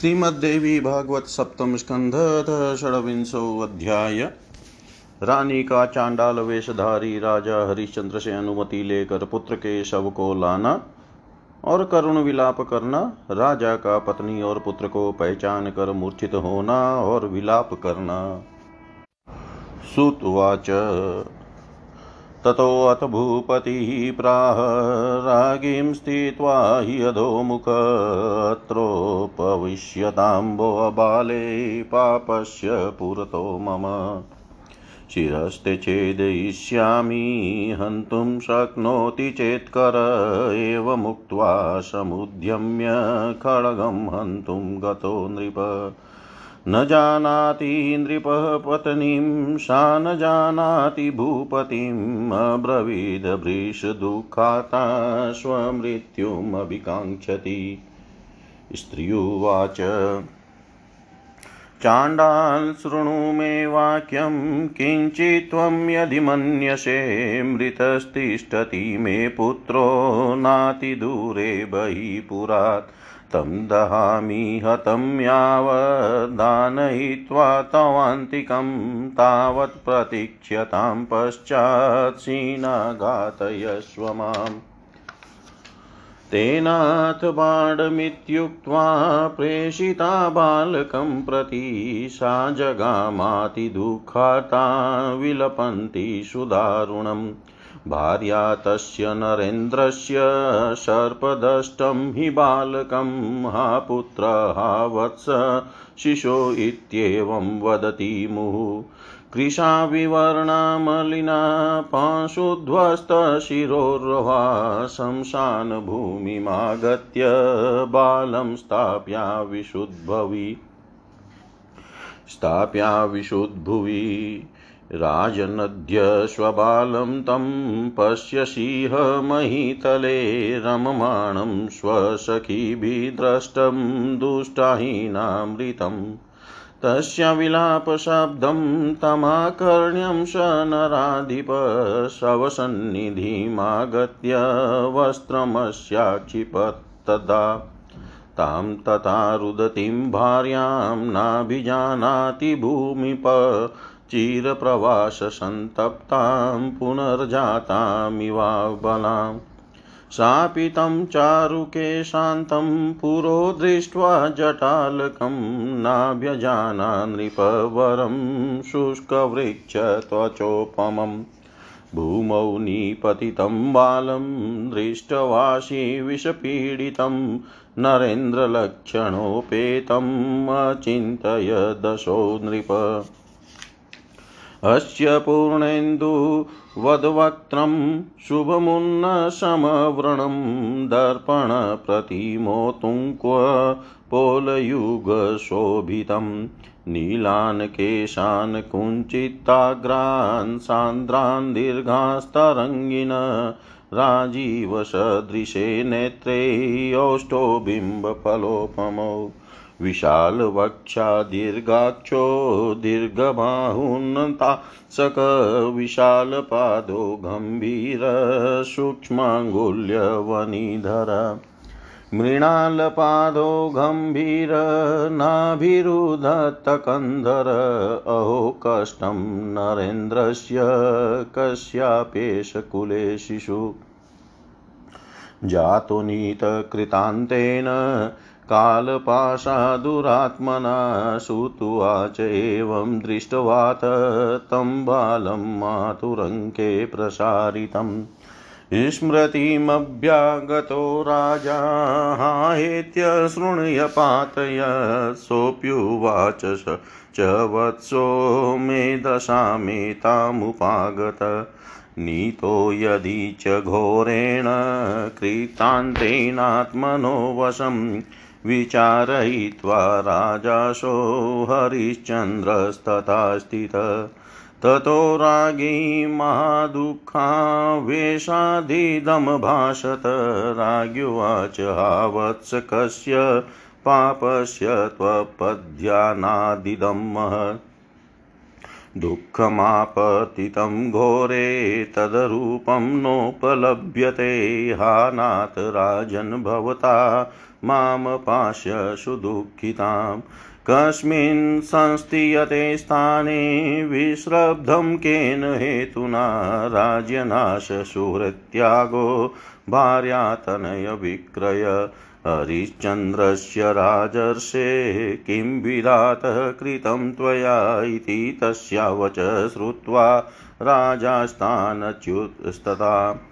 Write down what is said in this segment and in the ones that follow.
श्रीमद्देवी भागवत सप्तम स्कंध षडविंशो अध्याय। रानी का चांडाल वेशधारी राजा हरिश्चंद्र से अनुमति लेकर पुत्र के शव को लाना और करुण विलाप करना, राजा का पत्नी और पुत्र को पहचान कर मूर्छित होना और विलाप करना। सुतवाच। ततोऽथ भूपतिः प्राह रागीं स्थित्वा हि अधोमुखत्रोपविश्यताम्बोबाले पापस्य पुरतो मम। शिरस्ते छेदयिष्यामि, हन्तुं शक्नोति चेत्कर एवमुक्त्वा समुद्यम्य खड्गं हन्तुं गतो नृप। न जानाति नृपः पत्नीं, सा न जानाति भूपतिम्, अब्रवीद भृशदुःखाता स्वमृत्युमभिकाङ्क्षति। स्त्रियुवाच चाण्डाल् शृणु मे वाक्यं, किञ्चित् त्वं यदि मन्यसे, मृतस्तिष्ठति मे पुत्रो नातिदूरे बहिः पुरात्। तं दहामि हतं यावदानयित्वा तवान्तिकं तावत् प्रतीक्ष्यतां पश्चात् सीनाघातयस्व माम्। तेनाथ बाणमित्युक्त्वा प्रेषिता बालकं प्रति सा जगामातिदुःखाता विलपन्ति सुदारुणम्। भार्या तस्य नरेन्द्रस्य सर्पदष्टं हि बालकं हा पुत्र हा वत्स शिशो इत्येवं वदति मुहुः कृशाविवर्णा मलिना पाशुध्वस्तशिरोर्वा शंशानभूमिमागत्य बालं स्थाप्या विशुद्भवि। स्थाप्या विशुद्भुवि। राजनद्य स्वबालं तं पश्यसिह महीतले रममाणं स्वसखीभिद्रष्टं दुष्टाहीनामृतम् तस्य विलापशब्दं तमाकर्ण्यं स नराधिप शवसन्निधिमागत्य वस्त्रमस्याक्षिपत्तदा। तां तथा रुदतीं भार्यां नाभिजानाति भूमिप चिरप्रवाससन्तप्तां पुनर्जातामिवाबलाम् सापि तं चारुकेशान्तं पुरो दृष्ट्वा जटालकं नाभ्यजाना नृपवरं शुष्कवृक्षत्वचोपमम्। भूमौ निपतितं बालं दृष्टवासी विषपीडितं नरेन्द्रलक्षणोपेतम् अचिन्तय दशो नृप। अस्य पूर्णेन्दुवद्वक्त्रं शुभमुन्नसमव्रणं दर्पणप्रतिमोतुङ्क्व पोलयुगशोभितं नीलान् केशान् कुञ्चित्ताग्रान् सान्द्रान् दीर्घास्तरङ्गिन राजीवसदृशे नेत्रे औष्ठो बिम्बफलोपमौ विशालवक्षा दीर्घाक्षो दीर्घबाहुन्तासक विशालपादो गम्भीरसूक्ष्माङ्गुल्यवनिधर मृणालपादो गम्भीरनाभिरुधत्तकन्धर अहो कष्टं नरेन्द्रस्य कस्यापेश कुले शिशु। जातो नीतकृतान्तेन कालपाशादुरात्मना श्रुत्वाच एवं दृष्ट्वाथ तं बालं मातुरङ्के प्रसारितम्। स्मृतिमभ्यागतो राजा, हाहेत्य शृणुय सोऽप्युवाच च वत्सो मे दशामेतामुपागत नीतो यदि च घोरेण कृतान्तेनात्मनो वशम् विचारयित्वा राजासो हरिश्चन्द्रस्तथा स्थित। ततो रागी महादुःखावेशादिदमभाषत राज्ञुवाच हा वत्स कस्य पापस्य त्वपद्यानादिदं महत् दुःखमापतितं घोरे तदरूपं नोपलभ्यते। हा नाथ राजन् भवता माँ पाश्य सुदुःखिताम् कस्मिन् संस्तीयते स्थाने विश्रब्धं केन हेतुना राज्यनाशसुहृत्यागो भार्यातनयविक्रय हरिश्चन्द्रस्य राजर्षे किं विधातः कृतं त्वया इति तस्या वच श्रुत्वा राजास्तानच्युतस्तथा।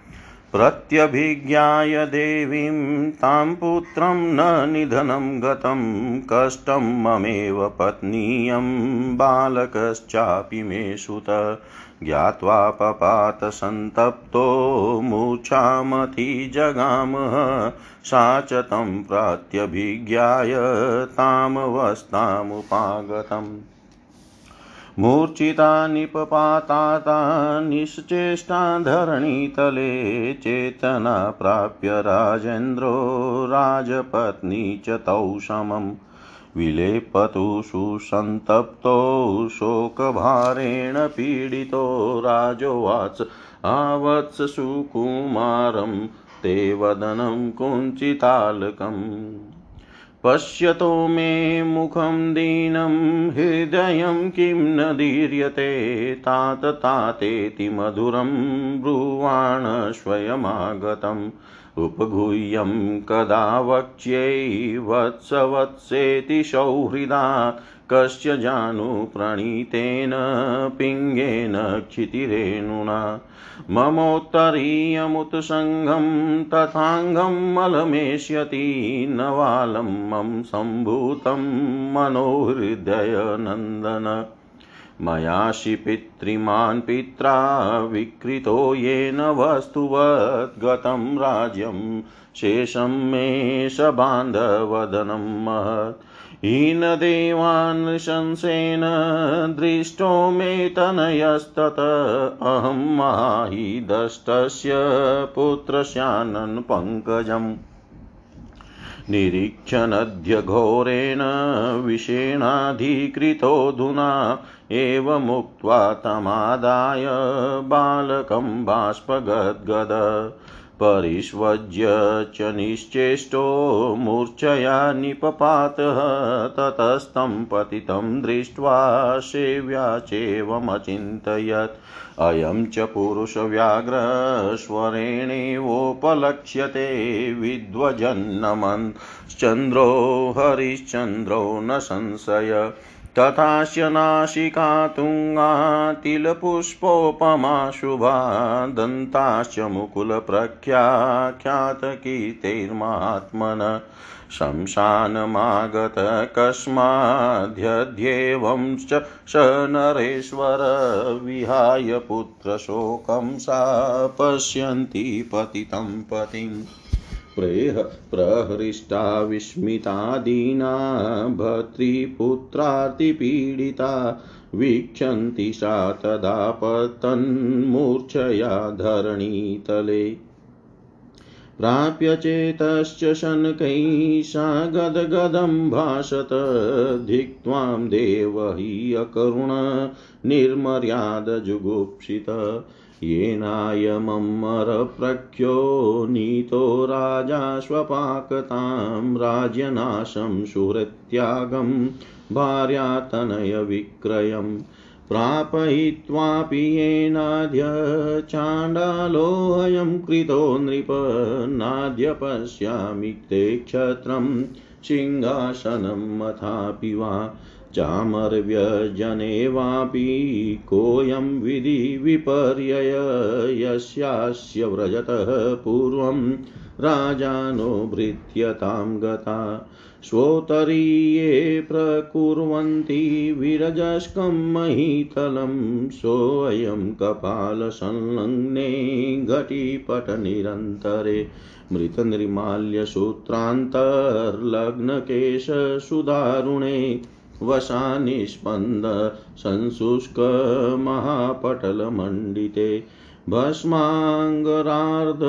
प्रत्यभिज्ञाय देवीं तां पुत्रं न निधनं गतं, कष्टं ममेव पत्नीयं बालकश्चापि मे सुत। ज्ञात्वा पपात सन्तप्तो मूर्छामथि जगामः, सा च तं प्रत्यभिज्ञाय तामवस्थामुपागतम्। मूर्छिता निपपाताता निश्चेष्टा धरणीतले चेतना प्राप्य राजेन्द्रो राजपत्नी च तौ समम् विलेपतु सुसन्तप्तो शोकभारेण पीडितो राजोवाच आवत्स सुकुमारं, ते वदनं कुञ्चितालकम्। पश्यतो मे मुखं दीनं, हृदयं किं न दीर्यते, तात तातेति मधुरं ब्रुवाण स्वयमागतम्। उपगुह्यं कदा वक्ष्यै, वत्स वत्सेति सौहृदा कस्य जानुप्रणीतेन पिङ्गेन क्षितिरेणुना। ममोत्तरीयमुत्सङ्गं तथाङ्गं मलमेष्यति नवालं मम सम्भूतं मनोहृदयनन्दन। मयाशि पितृमान् पित्रा विकृतो येन वस्तुवत् गतं राज्यं शेषं मे स महत्। हीनदेवान् शंसेन दृष्टो मे तनयस्तत अहं माहीदष्टस्य पुत्रस्यानन् पङ्कजम्। निरीक्षणद्य घोरेण विषेणाधिकृतोऽधुना एवमुक्त्वा तमादाय बालकं बाष्पगद्गद। परिष्वज्य च निश्चेष्टो मूर्च्छया निपपातः ततस्तं पतितं दृष्ट्वा सेव्या चेवमचिन्तयत् अयं च पुरुषव्याघ्रस्वरेणेवोपलक्ष्यते विद्वजन्नमश्चन्द्रो हरिश्चन्द्रो न संशय। तथास्य नाशिका तुङ्गातिलपुष्पोपमा शुभा दन्ताश्च मुकुलप्रख्याख्यातकीर्तैर्मात्मन शंशानमागत कस्माद्यध्येवंश्च स नरेश्वर विहाय पुत्रशोकं सा पश्यन्ति पतितं पतिम्। प्रेह प्रहृष्टा विस्मिता दीना वीक्षन्ति सा तदा पतन्मूर्च्छया धरणीतले। प्राप्य चेतश्च शनकैः सा गदगदं भाषत, धिक्त्वां देव हि अकरुण निर्मर्यादजुगुप्सित। येनायममरप्रख्यो नीतो राजा स्वपाकतां राज्यनाशं सुहृत्यागं भार्यातनयविक्रयम् प्रापयित्वापि येनाद्य चाण्डालोऽयं कृतो नृप नाद्य पश्यामि ते क्षत्रं सिंहासनं अथापि वा चामर्व्यजने वापि कोऽयं विधिविपर्यय यस्यास्य व्रजतः पूर्वं राजानो भृत्यतां गता। स्वोत्तरीये प्रकुर्वन्ति विरजस्कं महीतलं, सोऽयं कपालसंलग्ने घटिपटनिरन्तरे। मृतनिर्माल्यसूत्रान्तर्लग्नकेशसुदारुणे वशानिस्पन्द संशुष्कमहापटलमण्डिते भस्माङ्गरार्ध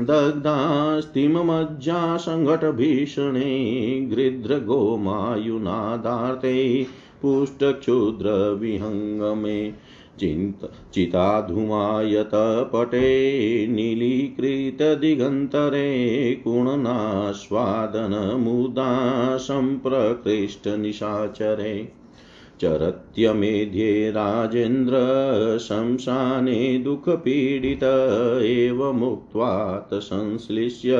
दग्धास्तिमज्जा सङ्घटभीषणे गृध्रगोमायुनादार्ते पुष्टक्षुद्रविहङ्गमे चिन्त चिताधुमायतपटे नीलीकृतदिगन्तरे कुणनास्वादनमुदा सम्प्रकृष्टनिशाचरे चरत्यमेध्ये राजेन्द्र शंसाने दुःखपीडित एव मुक्त्वात् संश्लिष्य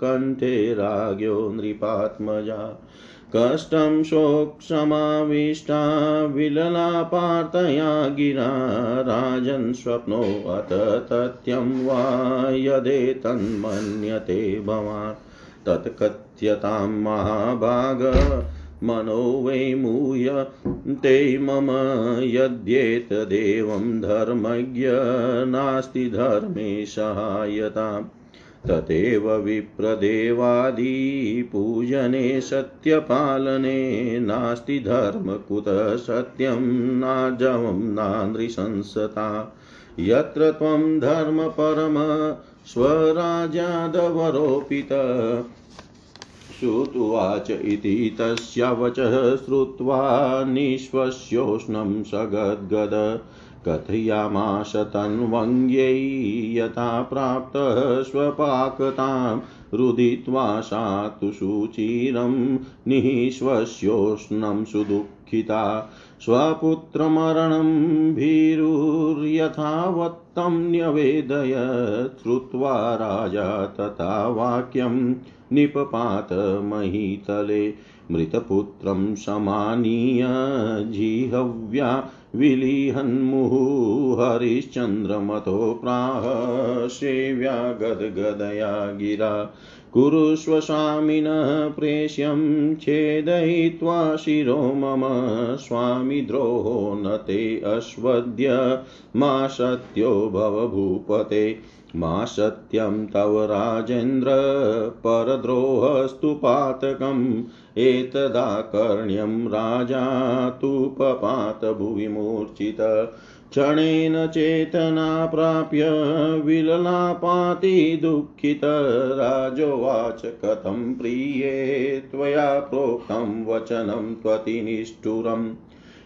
कण्ठे राज्ञो नृपात्मजा। कष्टं शोकसमाविष्टा विललापार्तया गिरा। राजन् स्वप्नोऽथ तथ्यं वा यदेतन्मन्यते भवान्। तत्कथ्यतां महाभाग मनो वै मूयते मम यद्येतदेवं धर्मज्ञ नास्ति धर्मे सहायताम्। तथैव विप्रदेवादिपूजने सत्यपालने, नास्ति धर्म कुतः सत्यं नाजवं नानृशंसता। यत्र त्वं धर्मपरम स्वराज्यादवरोपित, श्रुत्वाच इति तस्य वचः श्रुत्वा निःश्वस्योष्णं सगद्गद। कथयामाश तन्वङ्ग्यै यथा प्राप्तः स्वपाकतां रुदित्वा सा तु सुचिरं निःश्वस्योष्णं सुदुःखिता। स्वपुत्रमरणं भीरुर्यथावत्तं न्यवेदय श्रुत्वा राजा तथा वाक्यं निपपात महीतले मृतपुत्रं समानीय जिहव्या विलिहन्मुहुः हरिश्चन्द्रमतो प्राह, सेव्या गदगदया गिरा। कुरुष्व स्वामिनः प्रेष्यं छेदयित्वा शिरो मम स्वामिद्रोहो न ते अश्वद्य मा सत्यो भव भूपते मा सत्यं तव राजेन्द्र, परद्रोहस्तु पातकम् एतदाकर्ण्यं राजा तु पपात भुवि मूर्छित क्षणेन चेतना प्राप्य विललापाति दुःखित। राजोवाच, कथं प्रिये त्वया प्रोक्तं वचनं त्वतिनिष्ठुरं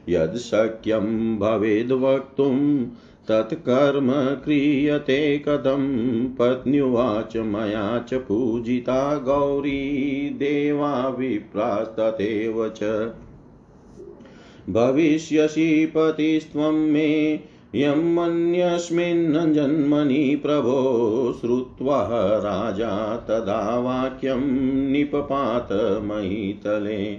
यद् भवेद्वक्तुं तत्कर्म क्रियते कथं पत्न्युवाच मया च पूजिता गौरी देवा विप्रास्तथैव च। भविष्यसि पतिस्त्वं मे यमन्यस्मिन् जन्मनि प्रभो, श्रुत्वा राजा तदा वाक्यं निपपात मयितले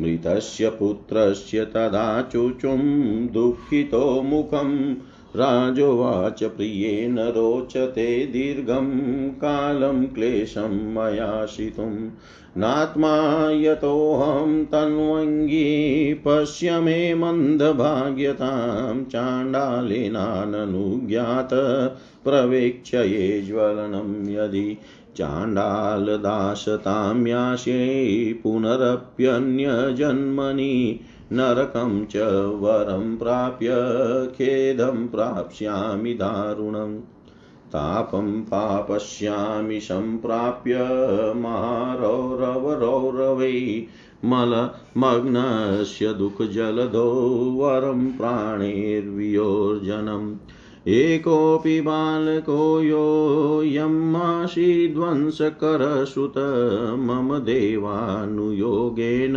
मृतस्य पुत्रस्य तदा चुचुं दुःखितो मुखम् राजोवाच प्रियेण रोचते दीर्घं कालं क्लेशं मयाशितुं नात्मा यतोऽहं तन्वङ्गी पश्य मे मन्दभाग्यतां चाण्डालिनाननुज्ञात प्रवेक्ष्य ज्वलनं यदि चाण्डालदासतां यास्ये पुनरप्यन्यजन्मनि नरकं च वरं प्राप्य खेदं प्राप्स्यामि दारुणम् तापं पापश्यामि सम्प्राप्य मारौरवरौरवै मलमग्नस्य दुःखजलधो वरं प्राणैर्वियोर्जनम्। एकोऽपि बालको योऽयमाशीध्वंसकरसुत मम देवानुयोगेन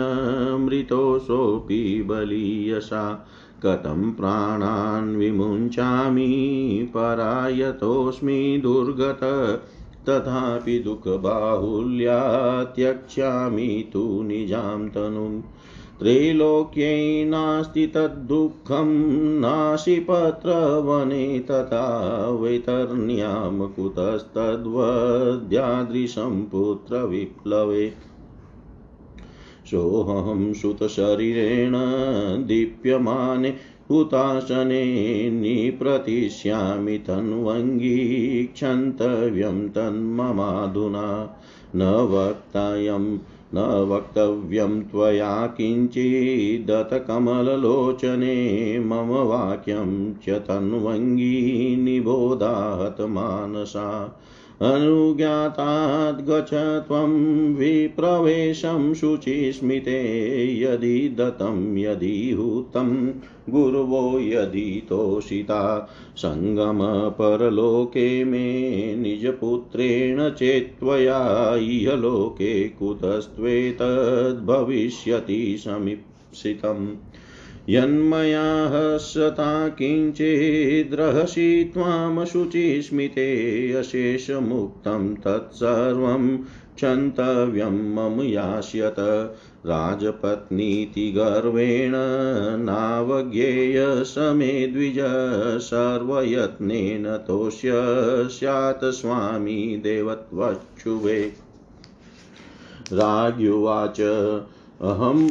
मृतोऽसोऽपि बलीयसा। कथं प्राणान् विमुञ्चामि, परायतोऽस्मि दुर्गत, तथापि दुःखबाहुल्या त्यक्ष्यामि तु निजां तनुम्। त्रैलोक्यै नास्ति तद्दुःखं नाशिपत्रवने तथा वैतर्ण्यां कुतस्तद्वद्यादृशं पुत्रविप्लवे। सोऽहं सुतशरीरेण दीप्यमाने हुताशने निप्रतिष्यामि तन्वङ्गी क्षन्तव्यं तन्ममाधुना। न वक्तायं न वक्तव्यं त्वया किञ्चिदतकमललोचने मम वाक्यं च तन्वङ्गी निबोधात् मानसा। अनुज्ञातात् गच्छ त्वं विप्रवेशं शुचिस्मिते यदि दत्तं, यदि हुतं गुरवो यदि तोषिता। सङ्गमपरलोके मे निजपुत्रेण चेत्त्वया इहलोके कुतस्त्वेतद्भविष्यति समीप्सितम्। यन्मया हसता किञ्चिद्रहसि त्वामशुचिस्मिते अशेषमुक्तं तत्सर्वं क्षन्तव्यं मम यास्यत। राजपत्नीति गर्वेण नावज्ञेय समे द्विज सर्वयत्नेन तोष्य स्यात् स्वामी देवत्वच्छुवे राज्युवाच अहम्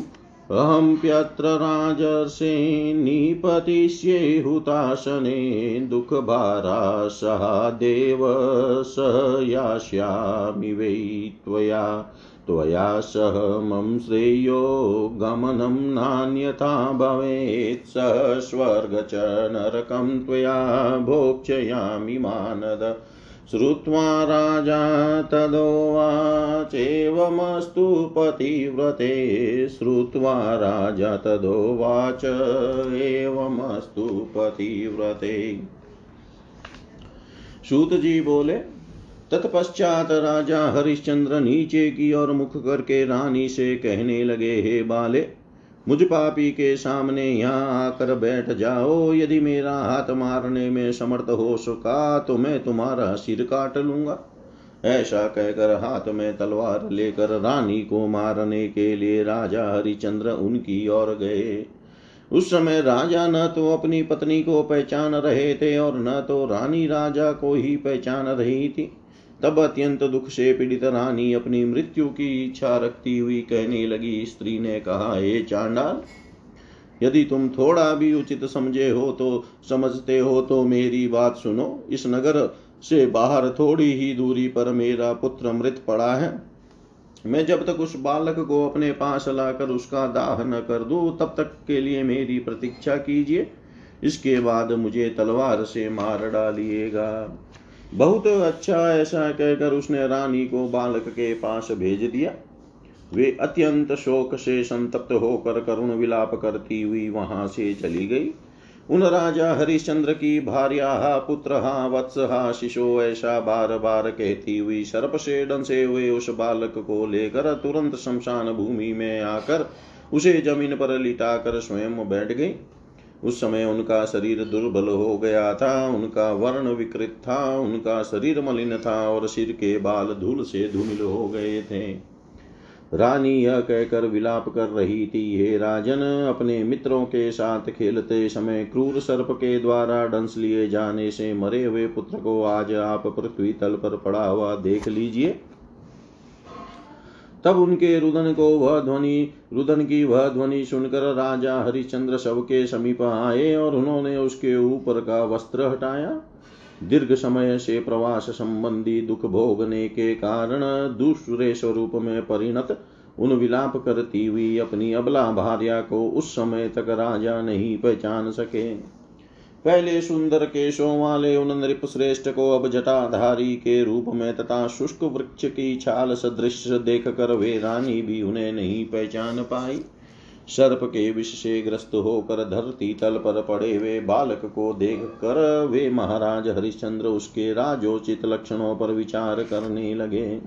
अहम्प्यत्र राजर्षे निपतिष्ये हुताशने दुःखभारा सहादेव स यास्यामि वै त्वया। त्वया सह मम श्रेयो गमनं नान्यथा भवेत् स स्वर्ग च नरकं त्वया भोक्ष्यामि मानद। श्रुत्वा राजा तदोवाचेवमस्तु पतिव्रते। श्रुत्वा राजा तदोवाच एवमस्तु पतिव्रते। सूत जी बोले, तत्पश्चात राजा हरिश्चंद्र नीचे की ओर मुख करके रानी से कहने लगे, हे बाले मुझ पापी के सामने यहाँ आकर बैठ जाओ। यदि मेरा हाथ मारने में समर्थ हो सका तो मैं तुम्हारा सिर काट लूँगा। ऐसा कहकर हाथ में तलवार लेकर रानी को मारने के लिए राजा हरिचंद्र उनकी ओर गए। उस समय राजा न तो अपनी पत्नी को पहचान रहे थे और न तो रानी राजा को ही पहचान रही थी। तब अत्यंत दुख से पीड़ित रानी अपनी मृत्यु की इच्छा रखती हुई कहने लगी, स्त्री ने कहा, हे चांडाल, यदि तुम थोड़ा भी उचित समझे हो तो समझते हो तो मेरी बात सुनो। इस नगर से बाहर थोड़ी ही दूरी पर मेरा पुत्र मृत पड़ा है। मैं जब तक उस बालक को अपने पास लाकर उसका दाह न कर दूँ, तब तक के लिए मेरी प्रतीक्षा कीजिए। इसके बाद मुझे तलवार से मार डालिएगा। बहुत अच्छा ऐसा कहकर उसने रानी को बालक के पास भेज दिया। वे अत्यंत शोक से संतप्त होकर करुण विलाप करती हुई वहाँ से चली गई। उन राजा हरिश्चंद्र की भार्या, हा पुत्र, हा वत्स, हा शिशो ऐसा बार बार कहती हुई सर्प से डंसे हुए उस बालक को लेकर तुरंत शमशान भूमि में आकर उसे ज़मीन पर लिटाकर स्वयं बैठ गई। उस समय उनका शरीर दुर्बल हो गया था, उनका वर्ण विकृत था, उनका शरीर मलिन था और सिर के बाल धूल से धूमिल हो गए थे। रानी यह कहकर विलाप कर रही थी, हे राजन, अपने मित्रों के साथ खेलते समय क्रूर सर्प के द्वारा डंस लिए जाने से मरे हुए पुत्र को आज आप पृथ्वी तल पर पड़ा हुआ देख लीजिए। तब उनके रुदन को वह ध्वनि, रुदन की वह ध्वनि सुनकर राजा हरिश्चंद्र शव के समीप आए और उन्होंने उसके ऊपर का वस्त्र हटाया। दीर्घ समय से प्रवास संबंधी दुख भोगने के कारण दूसरे स्वरूप में परिणत उन विलाप करती हुई अपनी अबला भार्या को उस समय तक राजा नहीं पहचान सके। पहले सुंदर केशों वाले उन नृप श्रेष्ठ को अब जटाधारी के रूप में तथा शुष्क वृक्ष की छाल सदृश देख कर वे रानी भी उन्हें नहीं पहचान पाई। सर्प के विष से ग्रस्त होकर धरती तल पर पड़े हुए बालक को देख कर वे महाराज हरिश्चंद्र उसके राजोचित लक्षणों पर विचार करने लगे।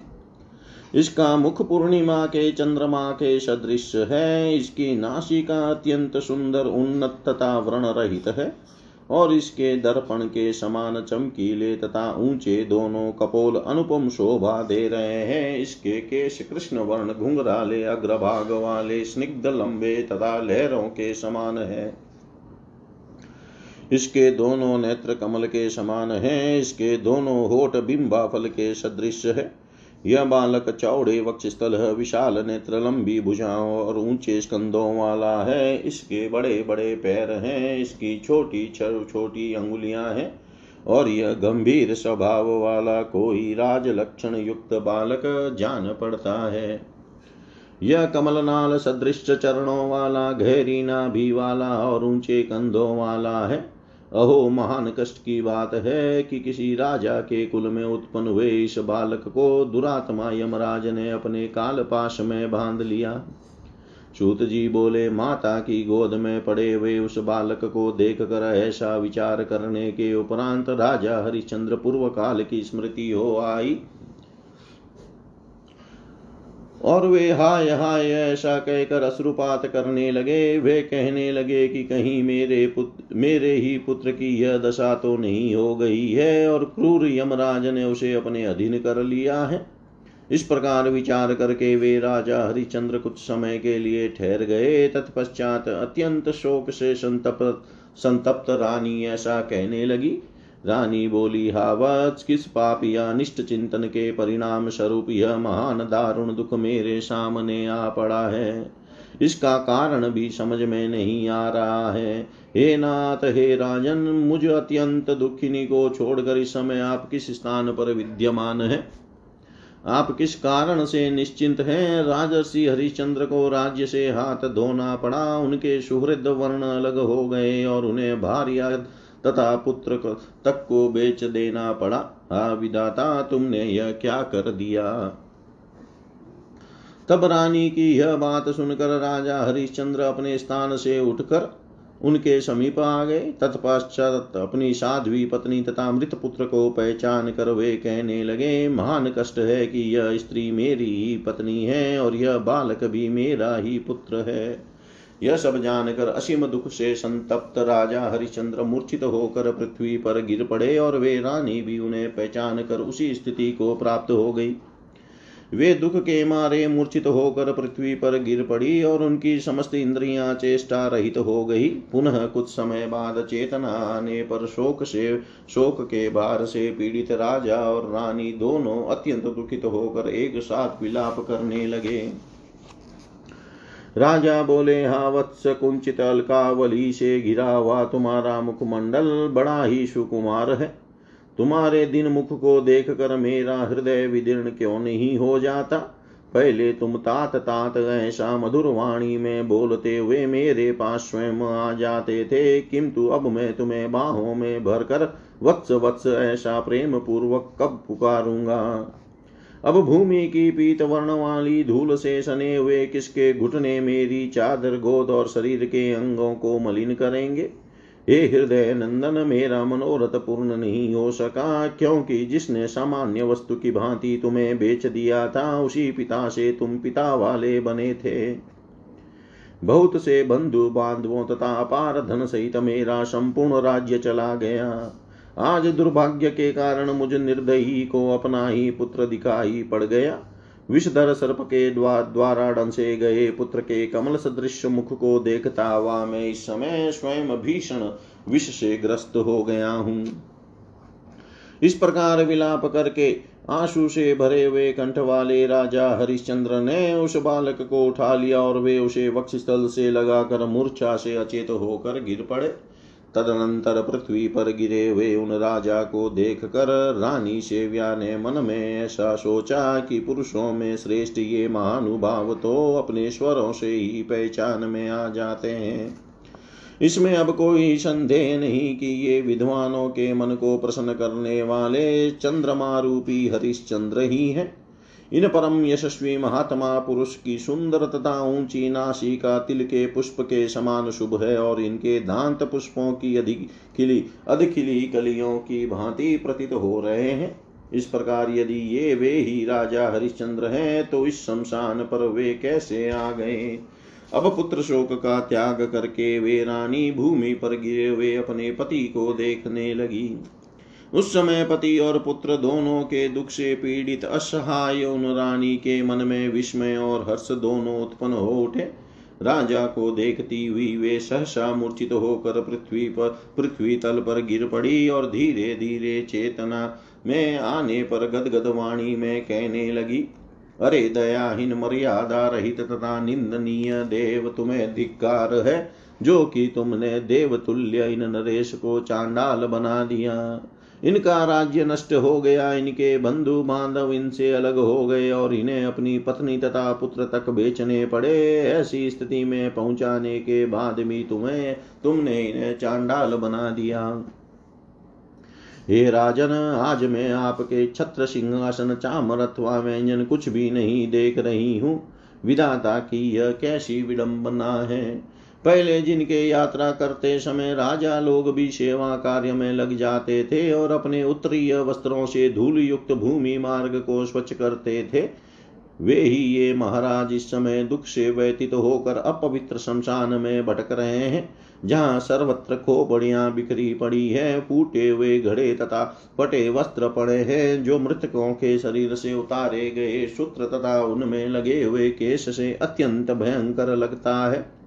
इसका मुख पूर्णिमा के चंद्रमा के सदृश है, इसकी नासिका अत्यंत सुंदर, उन्नत तथा व्रण रहित है। और इसके दर्पण के समान चमकीले तथा ऊँचे दोनों कपोल अनुपम शोभा दे रहे हैं। इसके केश कृष्ण वर्ण घुंघराले, अग्रभाग वाले, स्निग्ध, लंबे तथा लहरों के समान है। इसके दोनों नेत्र कमल के समान हैं। इसके दोनों होठ बिंबाफल के सदृश है। यह बालक चौड़े वक्षस्थल विशाल नेत्र लंबी भुजाओं और ऊँचे स्कंदों वाला है। इसके बड़े बड़े पैर हैं, इसकी छोटी छोटी अंगुलियाँ हैं और यह गंभीर स्वभाव वाला कोई राज लक्षण युक्त बालक जान पड़ता है। यह कमलनाल सदृश चरणों वाला, गहरी नाभि वाला और ऊँचे कंधों वाला है। अहो, महान कष्ट की बात है कि किसी राजा के कुल में उत्पन्न हुए इस बालक को दुरात्मा यमराज ने अपने काल पाश में बाँध लिया। सूत जी बोले, माता की गोद में पड़े हुए उस बालक को देख कर ऐसा विचार करने के उपरांत राजा हरिश्चंद्र पूर्व काल की स्मृति हो आई। और वे हाय हाय ऐसा कहकर अश्रुपात करने लगे। वे कहने लगे कि कहीं मेरे पुत्र मेरे ही पुत्र की यह दशा तो नहीं हो गई है और क्रूर यमराज ने उसे अपने अधीन कर लिया है। इस प्रकार विचार करके वे राजा हरिचंद्र कुछ समय के लिए ठहर गए। तत्पश्चात अत्यंत शोक से संतप्त संतप्त रानी ऐसा कहने लगी। रानी बोली हावत किस पाप या निष्ठ चिंतन के परिणाम स्वरूप यह महान दारुण दुख मेरे सामने आ पड़ा है। इसका कारण भी समझ में नहीं आ रहा है। हे नाथ, हे राजन, मुझ अत्यंत दुखिनी को छोड़कर इस समय आप किस स्थान पर विद्यमान है? आप किस कारण से निश्चिंत हैं? राजर्षि हरिश्चंद्र को राज्य से हाथ धोना पड़ा, उनके सुहृद वर्ण अलग हो गए और उन्हें भार्या तथा पुत्र तक को बेच देना पड़ा। हा विदाता तुमने यह क्या कर दिया? तब रानी की यह बात सुनकर राजा हरिश्चंद्र अपने स्थान से उठकर उनके समीप आ गए। तत्पश्चात अपनी साध्वी पत्नी तथा मृत पुत्र को पहचान कर वे कहने लगे, महान कष्ट है कि यह स्त्री मेरी ही पत्नी है और यह बालक भी मेरा ही पुत्र है। यह सब जानकर असीम दुख से संतप्त राजा हरिश्चंद्र मूर्छित होकर पृथ्वी पर गिर पड़े और वे रानी भी उन्हें पहचान कर उसी स्थिति को प्राप्त हो गई। वे दुख के मारे मूर्छित होकर पृथ्वी पर गिर पड़ी और उनकी समस्त इंद्रियाँ चेष्टा रहित हो गई। पुनः कुछ समय बाद चेतना आने पर शोक से, शोक के भार से पीड़ित राजा और रानी दोनों अत्यंत दुखित होकर एक साथ विलाप करने लगे। राजा बोले, हा, वत्स कुंचित अलकावली से घिरा हुआ तुम्हारा मुखमंडल बड़ा ही सुकुमार है। तुम्हारे दिन मुख को देख कर मेरा हृदय विदीर्ण क्यों नहीं हो जाता? पहले तुम तात तात ऐसा मधुर वाणी में बोलते हुए मेरे पास स्वयं आ जाते थे। किंतु अब मैं तुम्हें बाहों में भरकर वत्स वत्स ऐसा प्रेम पूर्वक कब पुकारूँगा? अब भूमि की पीत वर्ण वाली धूल से सने हुए किसके घुटने मेरी चादर, गोद और शरीर के अंगों को मलिन करेंगे? हे हृदय नंदन, मेरा मनोरथ पूर्ण नहीं हो सका, क्योंकि जिसने सामान्य वस्तु की भांति तुम्हें बेच दिया था, उसी पिता से तुम पिता वाले बने थे। बहुत से बंधु बांधवों तथा अपार धन सहित मेरा संपूर्ण राज्य चला गया। आज दुर्भाग्य के कारण मुझ निर्दयी को अपना ही पुत्र दिखाई पड़ गया। विषधर सर्प के द्वारा डंसे गए पुत्र के कमल सदृश मुख को देखता हुआ मैं इस समय स्वयं भीषण विष से ग्रस्त हो गया हूँ। इस प्रकार विलाप करके आँसू से भरे हुए कंठ वाले राजा हरिश्चंद्र ने उस बालक को उठा लिया और वे उसे वक्षस्थल से लगाकर मूर्छा से अचेत होकर गिर पड़े। तदनंतर पृथ्वी पर गिरे हुए उन राजा को देख कर रानी सेव्या ने मन में ऐसा सोचा कि पुरुषों में श्रेष्ठ ये महानुभाव तो अपने स्वरों से ही पहचान में आ जाते हैं। इसमें अब कोई संदेह नहीं कि ये विद्वानों के मन को प्रसन्न करने वाले चंद्रमा रूपी हरिश्चंद्र ही हैं। इन परम यशस्वी महात्मा पुरुष की सुंदर तथा ऊँची नासिका तिल के पुष्प के समान शुभ है और इनके दांत पुष्पों की अधिक खिली अधिखिली कलियों की भांति प्रतीत हो रहे हैं। इस प्रकार यदि ये वे ही राजा हरिश्चंद्र हैं तो इस शमशान पर वे कैसे आ गए? अब पुत्र शोक का त्याग करके वे रानी भूमि पर गिरे हुए अपने पति को देखने लगी। उस समय पति और पुत्र दोनों के दुख से पीड़ित, असहाय उन रानी के मन में विस्मय और हर्ष दोनों उत्पन्न हो उठे। राजा को देखती हुई वे सहसा मूर्छित होकर पृथ्वी पर, पृथ्वी तल पर गिर पड़ी और धीरे धीरे चेतना में आने पर गदगद वाणी में कहने लगी, अरे दयाहीन मर्यादा रहित तथा निंदनीय देव, तुम्हें धिक्कार है, जो कि तुमने देवतुल्य इन नरेश को चांडाल बना दिया। इनका राज्य नष्ट हो गया, इनके बंधु बांधव इनसे अलग हो गए और इन्हें अपनी पत्नी तथा पुत्र तक बेचने पड़े। ऐसी स्थिति में पहुँचाने के बाद भी तुम्हें, तुमने इन्हें चांडाल बना दिया। हे राजन, आज मैं आपके छत्र सिंहासन चामर अथवा व्यंजन कुछ भी नहीं देख रही हूँ। विधाता की यह कैसी विडंबना है? पहले जिनके यात्रा करते समय राजा लोग भी सेवा कार्य में लग जाते थे और अपने उत्तरीय वस्त्रों से धूल युक्त भूमि मार्ग को स्वच्छ करते थे, वे ही ये महाराज इस समय दुख से व्यतीत होकर अपवित्र शमशान में भटक रहे हैं, जहाँ सर्वत्र खोपड़ियाँ बिखरी पड़ी है, फूटे हुए घड़े तथा पटे वस्त्र पड़े हैं, जो मृतकों के शरीर से उतारे गए सूत्र तथा उनमें लगे हुए केश से अत्यंत भयंकर लगता है।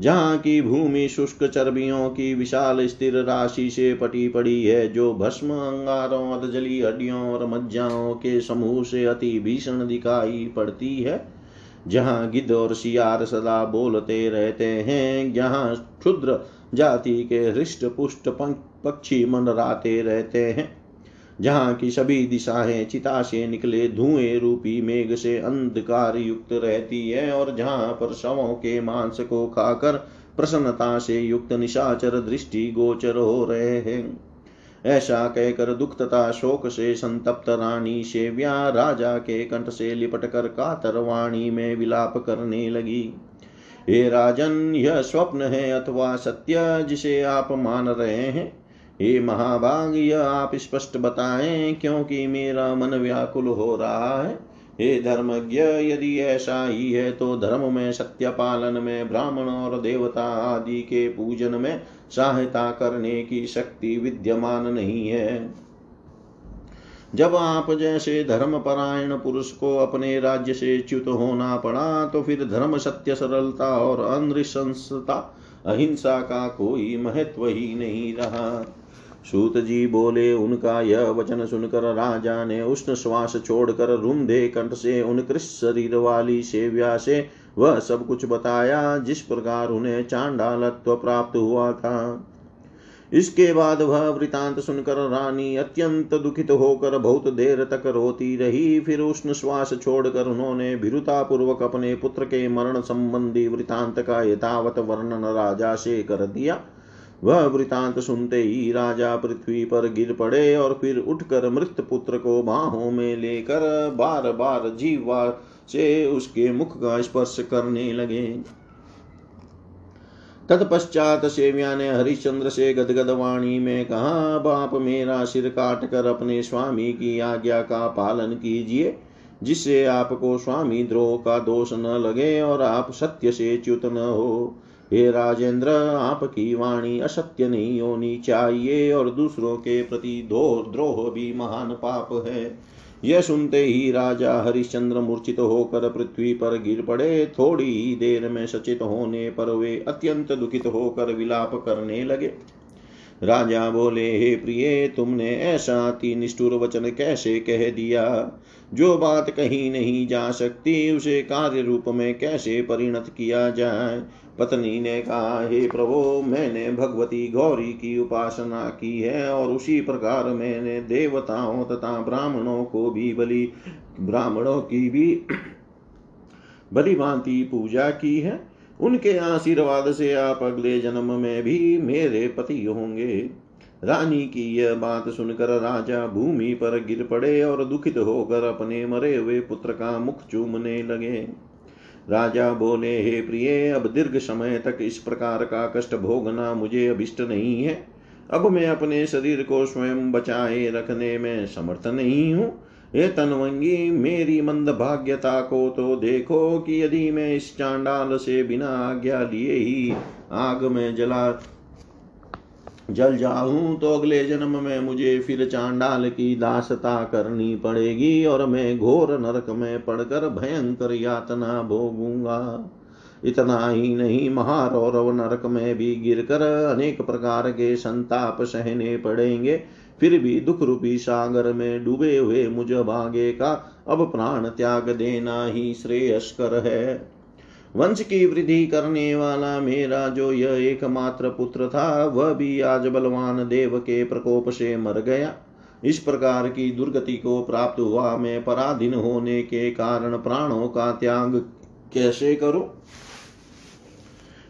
जहाँ की भूमि शुष्क चर्बियों की विशाल स्थिर राशि से पटी पड़ी है, जो भस्म अंगारों, अधजली हड्डियों और मज्जाओं के समूह से अति भीषण दिखाई पड़ती है। जहाँ गिद्ध और सियार सदा बोलते रहते हैं, जहाँ क्षुद्र जाति के हृष्ट पुष्ट पक्षी मंडराते रहते हैं। जहाँ की सभी दिशाएँ चिता से निकले, धुएँ रूपी मेघ से अंधकार युक्त रहती है और जहाँ पर शवों के मांस को खाकर प्रसन्नता से युक्त निशाचर दृष्टि गोचर हो रहे हैं। ऐसा कहकर दुख तथा शोक से संतप्त रानी सेव्या राजा के कंठ से लिपट कर कातर वाणी में विलाप करने लगी। हे राजन, यह स्वप्न है अथवा सत्य जिसे आप मान रहे हैं? हे महाभाग, यह आप स्पष्ट बताएँ, क्योंकि मेरा मन व्याकुल हो रहा है। हे धर्मज्ञ, यदि ऐसा ही है तो धर्म में सत्य पालन में, ब्राह्मण और देवता आदि के पूजन में सहायता करने की शक्ति विद्यमान नहीं है। जब आप जैसे धर्म परायण पुरुष को अपने राज्य से च्युत होना पड़ा तो फिर धर्म सत्य, सरलता और अनृशंसता अहिंसा का कोई महत्व ही नहीं रहा। सूत जी बोले, उनका यह वचन सुनकर राजा ने उष्ण श्वास छोड़कर रुंधे कंठ से, उन कृष शरीर वाली सेव्या से वह सब कुछ बताया, जिस प्रकार उन्हें चांडालत्व प्राप्त हुआ था। इसके बाद वह वृतांत सुनकर रानी अत्यंत दुखित होकर बहुत देर तक रोती रही। फिर उष्ण श्वास छोड़कर उन्होंने भीरुतापूर्वक अपने पुत्र के मरण संबंधी वृतांत का यथावत वर्णन राजा से कर दिया। वह वृतांत सुनते ही राजा पृथ्वी पर गिर पड़े और फिर उठकर मृत पुत्र को बाहों में लेकर बार बार जीवा से उसके मुख का स्पर्श करने लगे। तत्पश्चात सेव्या ने हरिश्चंद्र से गदगद वाणी में कहा, बाप मेरा सिर काट कर अपने स्वामी की आज्ञा का पालन कीजिए, जिससे आपको स्वामी द्रोह का दोष न लगे और आप सत्य से च्युत न हो। हे राजेंद्र, आपकी वाणी असत्य नहीं होनी चाहिए और दूसरों के प्रति दो द्रोह भी महान पाप है। यह सुनते ही राजा हरिश्चंद्र मूर्छित होकर पृथ्वी पर गिर पड़े। थोड़ी ही देर में सचेत होने पर वे अत्यंत दुखित होकर विलाप करने लगे। राजा बोले, हे प्रिय, तुमने ऐसा अति निष्ठुर वचन कैसे कह दिया? जो बात कही नहीं जा सकती, उसे कार्य रूप में कैसे परिणत किया जाए? पत्नी ने कहा, हे प्रभु, मैंने भगवती गौरी की उपासना की है और उसी प्रकार मैंने देवताओं तथा ब्राह्मणों को भी बलि, ब्राह्मणों की भी बलि भांति पूजा की है। उनके आशीर्वाद से आप अगले जन्म में भी मेरे पति होंगे। रानी की यह बात सुनकर राजा भूमि पर गिर पड़े और दुखित होकर अपने मरे हुए पुत्र का मुख चूमने लगे। राजा बोले, हे प्रिय, अब दीर्घ समय तक इस प्रकार का कष्ट भोगना मुझे अभिष्ट नहीं है। अब मैं अपने शरीर को स्वयं बचाए रखने में समर्थ नहीं हूँ। हे तनवंगी, मेरी मंद भाग्यता को तो देखो कि यदि मैं इस चांडाल से बिना आज्ञा लिए ही आग में जला, जल जाऊँ तो अगले जन्म में मुझे फिर चांडाल की दासता करनी पड़ेगी और मैं घोर नरक में पड़कर भयंकर यातना भोगूँगा। इतना ही नहीं महारौरव नरक में भी गिरकर अनेक प्रकार के संताप सहने पड़ेंगे। फिर भी दुख रूपी सागर में डूबे हुए मुझ भागे का अब प्राण त्याग देना ही श्रेयस्कर है। वंश की वृद्धि करने वाला मेरा जो यह एकमात्र पुत्र था, वह भी आज बलवान देव के प्रकोप से मर गया। इस प्रकार की दुर्गति को प्राप्त हुआ मैं पराधीन होने के कारण प्राणों का त्याग कैसे करूँ?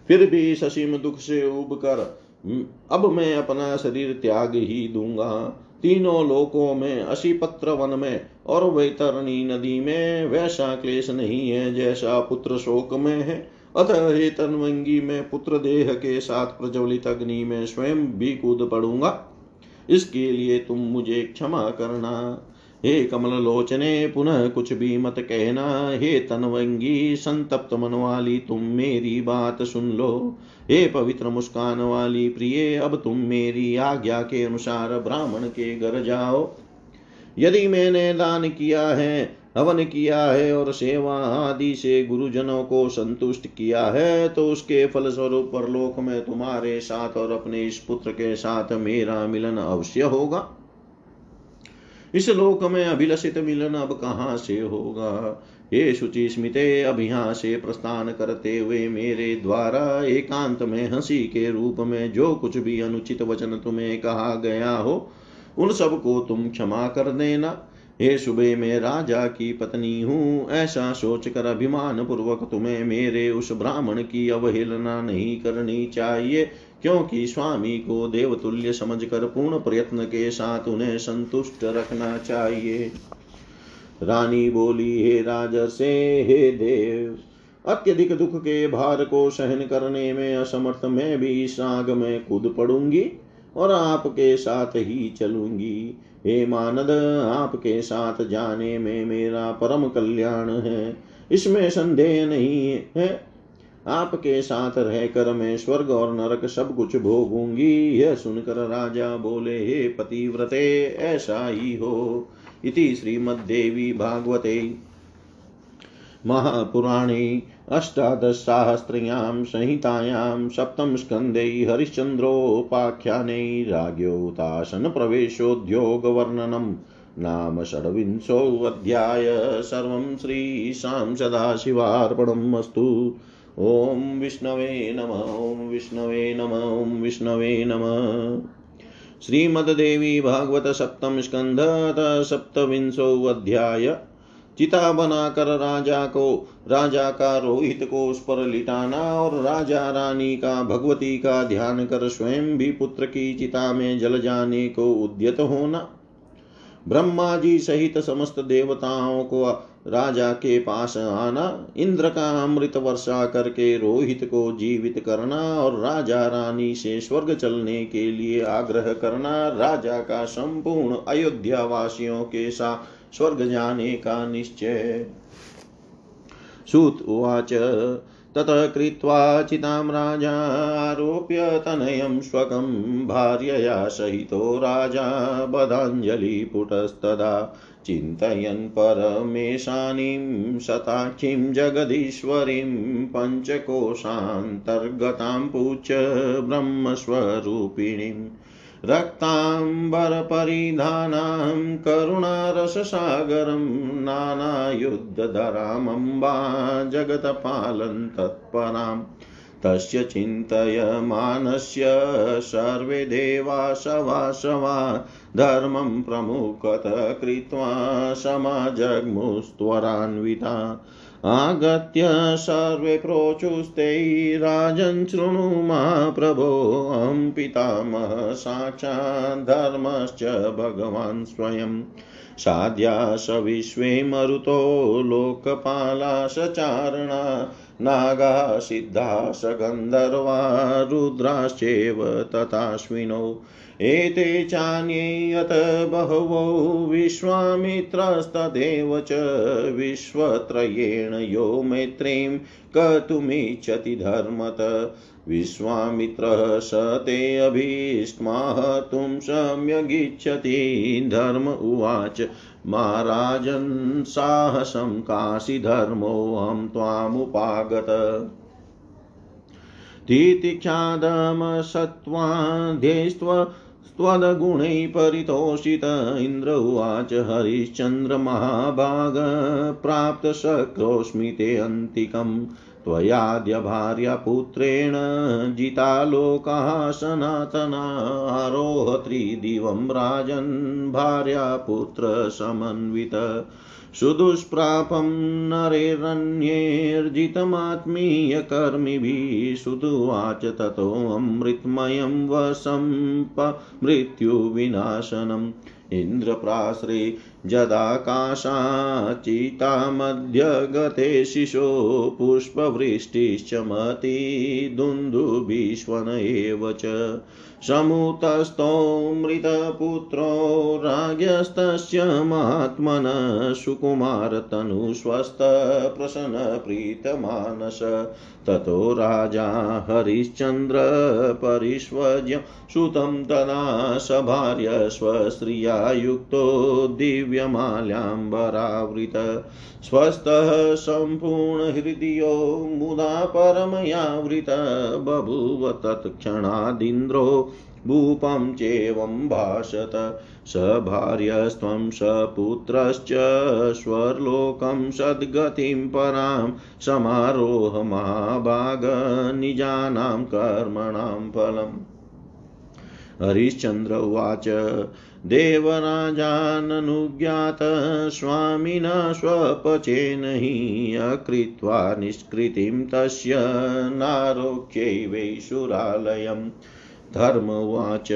फिर भी ससीम दुख से उब कर अब मैं अपना शरीर त्याग ही दूँगा। तीनों लोकों में अशी पत्र वन में और वैतरणी नदी में वैसा क्लेश नहीं है जैसा पुत्र शोक में है। अतः हे तनवंगी, में पुत्र देह के साथ प्रज्वलित अग्नि में स्वयं भी कूद पड़ूँगा। इसके लिए तुम मुझे क्षमा करना। हे कमल लोचने पुनः कुछ भी मत कहना। हे तनवंगी, संतप्त मन वाली तुम मेरी बात सुन लो। हे पवित्र मुस्कान वाली, प्रिय, अब तुम मेरी आज्ञा के अनुसार ब्राह्मण के घर जाओ। यदि मैंने दान किया है, हवन किया है और सेवा आदि से गुरुजनों को संतुष्ट किया है तो उसके फलस्वरूप परलोक में तुम्हारे साथ और अपने इस पुत्र के साथ मेरा मिलन अवश्य होगा। इस लोक में अभिलषित मिलन अब कहाँ से होगा? हे शुचि स्मिते अब यहाँ से प्रस्थान करते हुए मेरे द्वारा एकांत में हँसी के रूप में जो कुछ भी अनुचित वचन तुम्हें कहा गया हो, उन सबको तुम क्षमा कर देना। हे सुबह मैं राजा की पत्नी हूँ। ऐसा सोचकर अभिमान पूर्वक तुम्हें मेरे उस ब्राह्मण की अवहेलना नहीं करनी चाहिए। क्योंकि स्वामी को देवतुल्य समझकर पूर्ण प्रयत्न के साथ उन्हें संतुष्ट रखना चाहिए। रानी बोली, हे राजसे हे देव, अत्यधिक दुख के भार को सहन करने में असमर्थ मैं भी इस आग में कूद पड़ूँगी और आपके साथ ही चलूँगी। हे मानद, आपके साथ जाने में मेरा परम कल्याण है। इसमें संदेह नहीं है आपके साथ रहकर मैं स्वर्ग और नरक सब कुछ भोगूँगी। यह सुनकर राजा बोले, हे पतिव्रते, ऐसा ही हो। इति श्रीमद्देवी भागवते। महापुराणे अष्टादशसाहस्र्यां संहितायां सप्तमस्कन्धे हरिश्चन्द्रोपाख्याने राज्ञोतासनप्रवेशोद्योगवर्णनं नाम षड्विंशोऽध्याय। सर्वं श्रीशां सदाशिवार्पणम् अस्तु ॐ विष्णवे नम ॐ विष्णवे नम ॐ विष्णवे नमः। श्रीमद्देवी भागवत सप्तम स्कंध सप्तविंशो अध्याय। चिता बनाकर राजा को, राजा का रोहित को उस पर लिटाना और राजा रानी का भगवती का ध्यान कर स्वयं भी पुत्र की चिता में जल जाने को उद्यत होना। ब्रह्मा जी सहित समस्त देवताओं को राजा के पास आना, इंद्र का अमृत वर्षा करके रोहित को जीवित करना और राजा रानी से स्वर्ग चलने के लिए आग्रह करना, राजा का संपूर्ण अयोध्या वासियों के साथ स्वर्ग जाने का निश्चय। सूत उवाच ततः कृत्वा चितां राजारोप्य तनयं स्वकं भार्यया सहितो राजा बधाञ्जलिपुटस्तदा चिन्तयन् परमेशानीं शताक्षीं जगदीश्वरीं पञ्चकोशान्तर्गतां पूच ब्रह्मस्वरूपिणीम्। रक्ताम्बरपरिधानां करुणारससागरं नानायुद्धधरामम्बा जगत्पालं तत्पराम्। तस्य चिन्तयमानस्य सर्वे देवासवासवा धर्मं प्रमुखत कृत्वा समाजग्मुस्त्वरान्विता। आगत्य सर्वे प्रोचुस्ते राजन् शृणु मा प्रभो, अहं पितामह साक्षात् धर्मश्च भगवान् स्वयं। साध्या स विश्वे मरुतो लोकपाला स चारणा नागा सिद्धा स गन्धर्वा रुद्राश्चैव तथाश्विनौ। एते चान्येयत बहवो विश्वामित्रस्तदेव च विश्वत्रयेण यो मैत्रीं कर्तुमिच्छति धर्मत। विश्वामित्रः स ते अभीष्माहतुं सम्यगिच्छति। धर्म उवाच। महाराजन् साहसं काशीधर्मोऽहं त्वामुपागत। तितिक्षादमसत्त्वाध्यैस्त्व त्वदगुणैः परितोषित इन्द्र उवाच हरिश्चन्द्र महाभाग प्राप्तशक्रोऽस्मि ते अन्तिकं त्वयाद्य भार्यापुत्रेण जिता लोकाः सनातना आरोह त्रिदिवं राजन् भार्यापुत्रसमन्वित सुदुष्प्रापं नरेरन्यैर्जितमात्मीयकर्मिभिः सुदुवाच ततोऽमृतमयं वशं मृत्युविनाशनम्। इन्द्रप्राश्रे जदाकाशाचितामध्य गते शिशो पुष्पवृष्टिश्च मती दुन्दुभीष्वन एव च समुतस्थो मृतपुत्रो राज्ञस्तस्य महात्मन सुकुमारतनुस्वस्थप्रसन्नप्रीतमानस ततो राजा हरिश्चन्द्र परिष्वज्य सुतं तदा सभार्य स्वश्रिया युक्तो दिव्यमाल्याम्बरावृत। स्वस्थः सम्पूर्णहृदयो मुदा परमयावृत। बभूव तत्क्षणादिन्द्रो भूपं चेवं भाषत। स भार्यस्त्वं स पुत्रश्च स्वर्लोकं सद्गतिं परां समारोहमाभाग निजानां कर्मणां फलम्। हरिश्चन्द्र उवाच। देवराजाननुज्ञात स्वामिना स्वपचेन हि अकृत्वा निष्कृतिं तस्य नारोग्यैवैशुरालयम् धर्म उवाच।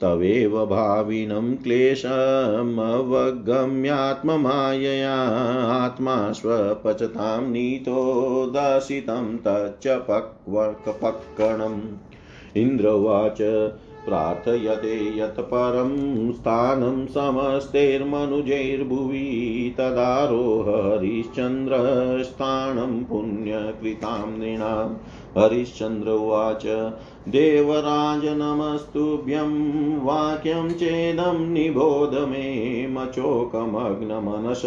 तवेव भाविनं क्लेशमवगम्यात्ममायया आत्मा स्वपचतां नीतो दासितं तच्च पक्वकपक्कणम् इन्द्र उवाच। प्रार्थयते यत् परं स्थानं समस्तैर्मनुजैर्भुवि तदारोह पुण्यकृतां नृणाम् हरिश्चन्द्र उवाच देवराज नमस्तुभ्यं वाक्यं चेदं निबोध मे मचोकमग्नमनस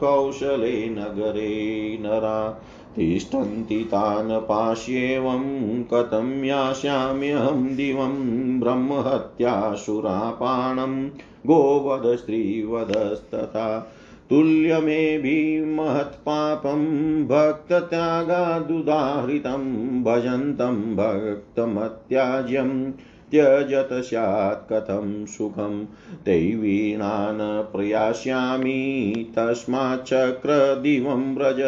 कौशले नगरे नरा। तिष्ठन्ति तान् पाश्येवं कथं यास्याम्यहं दिवं ब्रह्महत्यासुरापाणं गोवधस्त्रीवधस्तथा तुल्यमेभिमहत्पापं भक्तत्यागादुदाहृतं भजन्तं भक्तमत्याज्यं त्यजत स्यात् कथं सुखं दैवीणान् प्रयास्यामि तस्माच्चक्रदिवं व्रज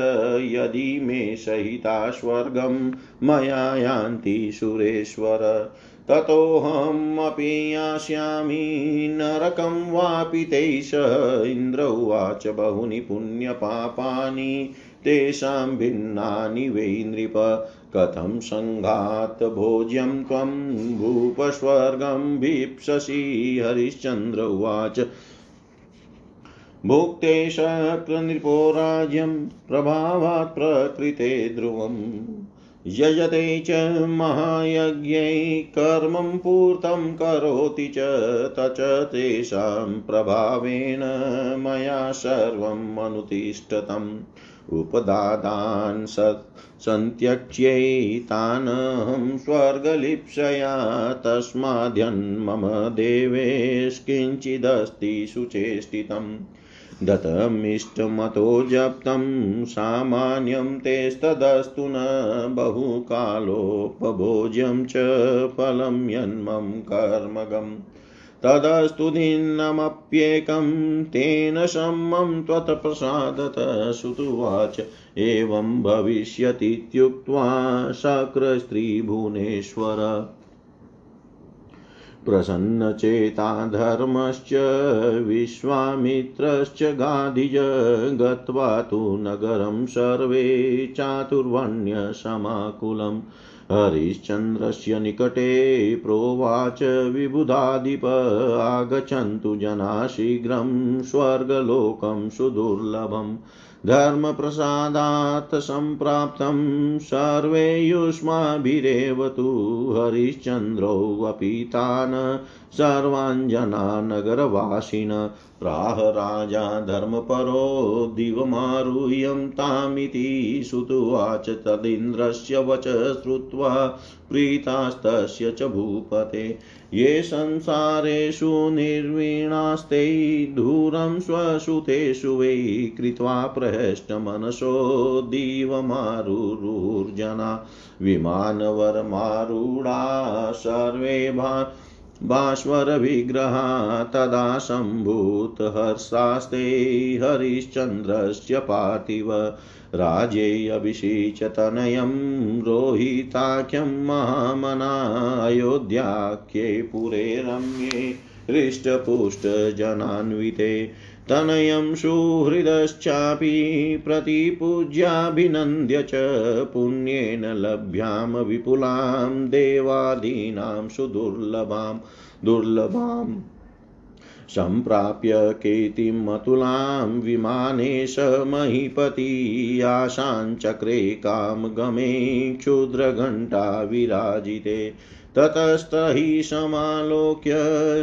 यदि मे सहिता स्वर्गं मया यान्ति सुरेश्वर। ततोऽहमपि यास्यामि नरकं वापि तैष इन्द्र उवाच बहूनि पुण्यपापानि तेषां भिन्नानि वै नृप। कथं सङ्घात् भोज्यं त्वं भूपस्वर्गं भीप्ससि हरिश्चन्द्र उवाच। भुक्ते शक्रनृपो राज्यं प्रभावात् प्रकृते ध्रुवम् यजते च महायज्ञै कर्मं पूर्तं करोति च तच तेषां प्रभावेन मया सर्वम् अनुतिष्ठतम्। उपदादान् सन्त्यक्ष्यै तानहं स्वर्गलिप्सया तस्माद्यन्मम देवेश्किञ्चिदस्ति सुचेष्टितम्। दत्तमिष्टमतो जप्तं सामान्यं तेस्तदस्तु न बहुकालोपभोज्यं च फलं यन्मं कर्मगम्। तदस्तु दिनमप्येकं तेन सम्मं त्वत्प्रसादत श्रुतुवाच एवं भविष्यतीत्युक्त्वा शक्रस्त्रीभुवनेश्वर। प्रसन्नचेता धर्मश्च विश्वामित्रश्च गाधिज, गत्वा तु नगरं सर्वे चातुर्वण्यसमाकुलम्। हरिश्चन्द्रस्य निकटे प्रोवाच विबुधाधिप आगच्छन्तु जना शीघ्रं स्वर्गलोकं सुदुर्लभम् धर्मप्रसादात् सम्प्राप्तं सर्वे युष्माभिरेव तु हरिश्चन्द्रोऽपि तान् सर्वाञ्जना नगरवासिन प्राह राजा धर्मपरो दिवमारुह्यं तामिति सुतुवाच तदिन्द्रस्य वच श्रुत्वा प्रीतास्तस्य च भूपते। ये संसारेषु निर्वीणास्ते धूरं स्वसुतेषु वै कृत्वा प्रहष्टमनसो दिवमारुरुर्जना। विमानवरमारूढा सर्वे भा भास्वरविग्रहा तदा सम्भूतहर्षास्ते हरिश्चन्द्रस्य पार्थिव। राज्ये तनयं रोहिताख्यं महामनायोध्याख्ये पुरे रम्ये हृष्टपुष्टजनान्विते। तनयं सुहृदश्चापि प्रतिपूज्याभिनन्द्य च पुण्येन लभ्यां विपुलां देवादीनां सुदुर्लभां दुर्लभाम् सम्प्राप्य कीर्तिमतुलां विमानेश महीपति आशाञ्चक्रे क्षुद्रघण्टा विराजिते। ततस्त हि समालोक्य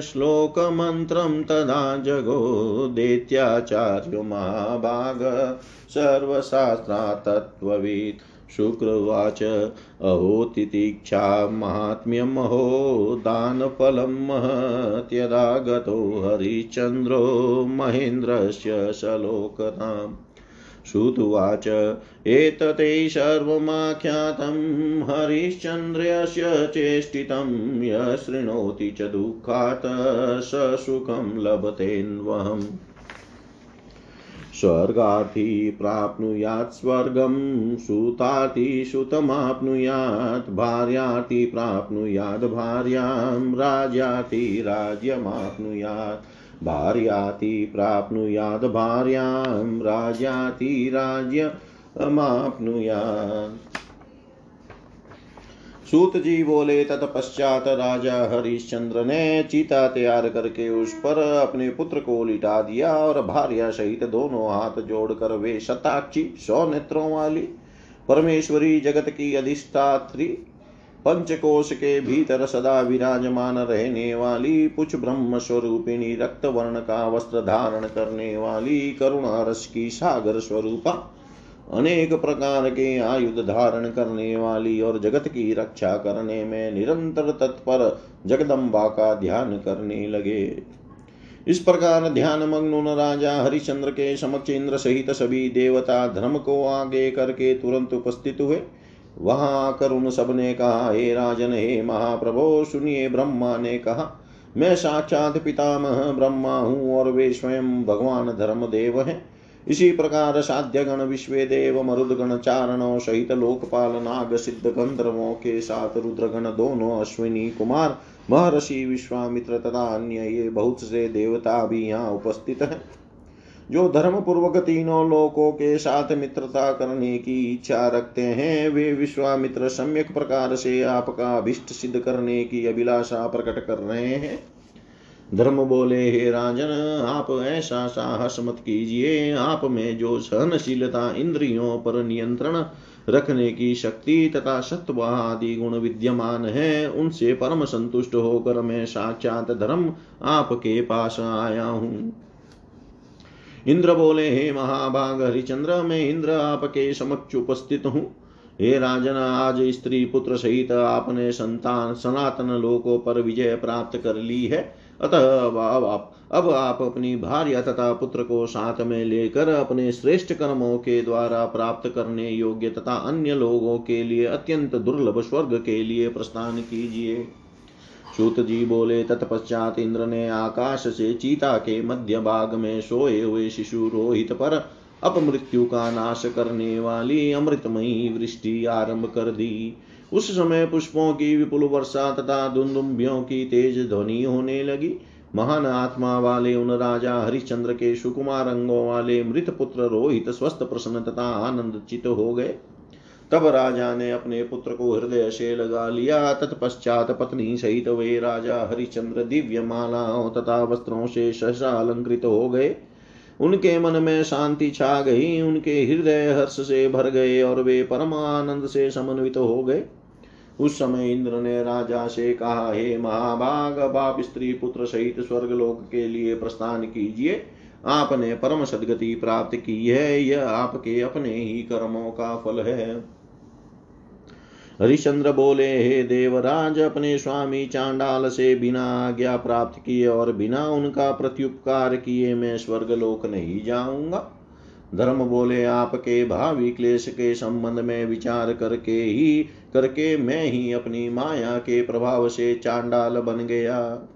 श्लोकमन्त्रं तदा जगो दैत्याचार्यो महाभाग सर्वशास्त्रातत्त्ववित् शुक्रवाच अहो तितीक्षा महात्म्यमहो दानफलं महत्यदा गतो हरिश्चन्द्रो महेन्द्रस्य सलोकताम् श्रुतुवाच, एतते सर्वमाख्यातं हरिश्चन्द्रस्य चेष्टितं, य शृणोति च दुःखात् स सुखं लभतेन्वहम्। स्वर्गार्थी प्राप्नुयात् स्वर्गं, सुताति सुतमाप्नुयात् प्राप्नुयात् भार्यां राज्याति राज्यमाप्नुयात् भार्याति प्राप्नुयात् भार्यां राज्याति राज्यमाप्नुयात् सूत जी बोले तत्पश्चात राजा हरिश्चंद्र ने चीता तैयार करके उस पर अपने पुत्र को लिटा दिया और भार्या सहित दोनों हाथ जोड़कर वे शताक्षी सौ नेत्रों वाली परमेश्वरी जगत की अधिष्ठात्री पंचकोश के भीतर सदा विराजमान रहने वाली, पुछ ब्रह्म स्वरूपिणी रक्त वर्ण का वस्त्र धारण करने वाली करुणा रस की सागर स्वरूपा। अनेक प्रकार के आयुध धारण करने वाली और जगत की रक्षा करने में निरंतर तत्पर जगदम्बा का ध्यान करने लगे। इस प्रकार ध्यान मग्न राजा हरिचंद्र के समक्ष इंद्र सहित सभी देवता धर्म को आगे करके तुरंत उपस्थित हुए। वहाँ आकर उन सबने कहा, हे राजन, हे महाप्रभो, सुनिए ब्रह्मा ने कहा, मैं साक्षात पितामह, ब्रह्मा हूँ और वे स्वयं भगवान धर्म देव हैं। इसी प्रकार साध्य गण विश्व देव मरुदगण, चारणों सहित लोकपाल, नाग, सिद्ध गंधर्वों के साथ रुद्रगण, दोनों अश्विनी कुमार, महर्षि विश्वामित्र तथा अन्य, ये बहुत से देवता भी यहाँ उपस्थित हैं। जो धर्म पूर्वक तीनों लोकों के साथ मित्रता करने की इच्छा रखते हैं, वे विश्वामित्र सम्यक प्रकार से आपका अभिष्ट सिद्ध करने की अभिलाषा प्रकट कर रहे हैं। धर्म बोले, हे राजन, आप ऐसा साहस मत कीजिए। आप में जो सहनशीलता इंद्रियों पर नियंत्रण रखने की शक्ति तथा सत्व आदि गुण विद्यमान है, उनसे परम संतुष्ट होकर मैं साक्षात धर्म आपके पास आया हूँ। इंद्र बोले, हे महाभाग, हरिचंद्र, मैं इंद्र आपके समक्ष उपस्थित हूँ। हे राजन, आज स्त्री पुत्र सहित आपने संतान, सनातन लोकों पर विजय प्राप्त कर ली है। अतः अब आप अब आप अपनी भार्य तथा पुत्र को साथ में लेकर अपने श्रेष्ठ कर्मों के द्वारा प्राप्त करने योग्य तथा अन्य लोगों के लिए अत्यंत दुर्लभ स्वर्ग के लिए प्रस्थान कीजिए। सूत जी बोले तत्पश्चात इंद्र ने आकाश से चीता के मध्य भाग में सोए हुए शिशु रोहित पर अपमृत्यु का नाश करने वाली अमृतमयी वृष्टि आरंभ कर दी। उस समय पुष्पों की विपुल वर्षा तथा दुन्दुम्बियों की तेज ध्वनि होने लगी। महान आत्मा वाले उन राजा हरिश्चंद्र के सुकुमार अंगों वाले मृत पुत्र रोहित स्वस्थ प्रसन्न तथा आनंद चित हो गए। तब राजा ने अपने पुत्र को हृदय से लगा लिया। तत्पश्चात पत्नी सहित वे राजा हरिचंद्र दिव्य मालाओं तथा वस्त्रों से सहसा अलंकृत हो गए। उनके मन में शांति छा गई, उनके हृदय हर्ष से भर गए और वे परम आनंद से समन्वित हो गए। उस समय इंद्र ने राजा से कहा, हे महाभाग, अब आप स्त्री पुत्र सहित स्वर्गलोक के लिए प्रस्थान कीजिए। आपने परम सदगति प्राप्त की है, यह आपके अपने ही कर्मों का फल है। हरिश्चंद्र बोले, हे देवराज, अपने स्वामी चांडाल से बिना आज्ञा प्राप्त किए और बिना उनका प्रत्युपकार किए मैं स्वर्गलोक नहीं जाऊँगा। धर्म बोले, आपके भावी क्लेश के संबंध में विचार करके ही, करके मैं ही अपनी माया के प्रभाव से चांडाल बन गया।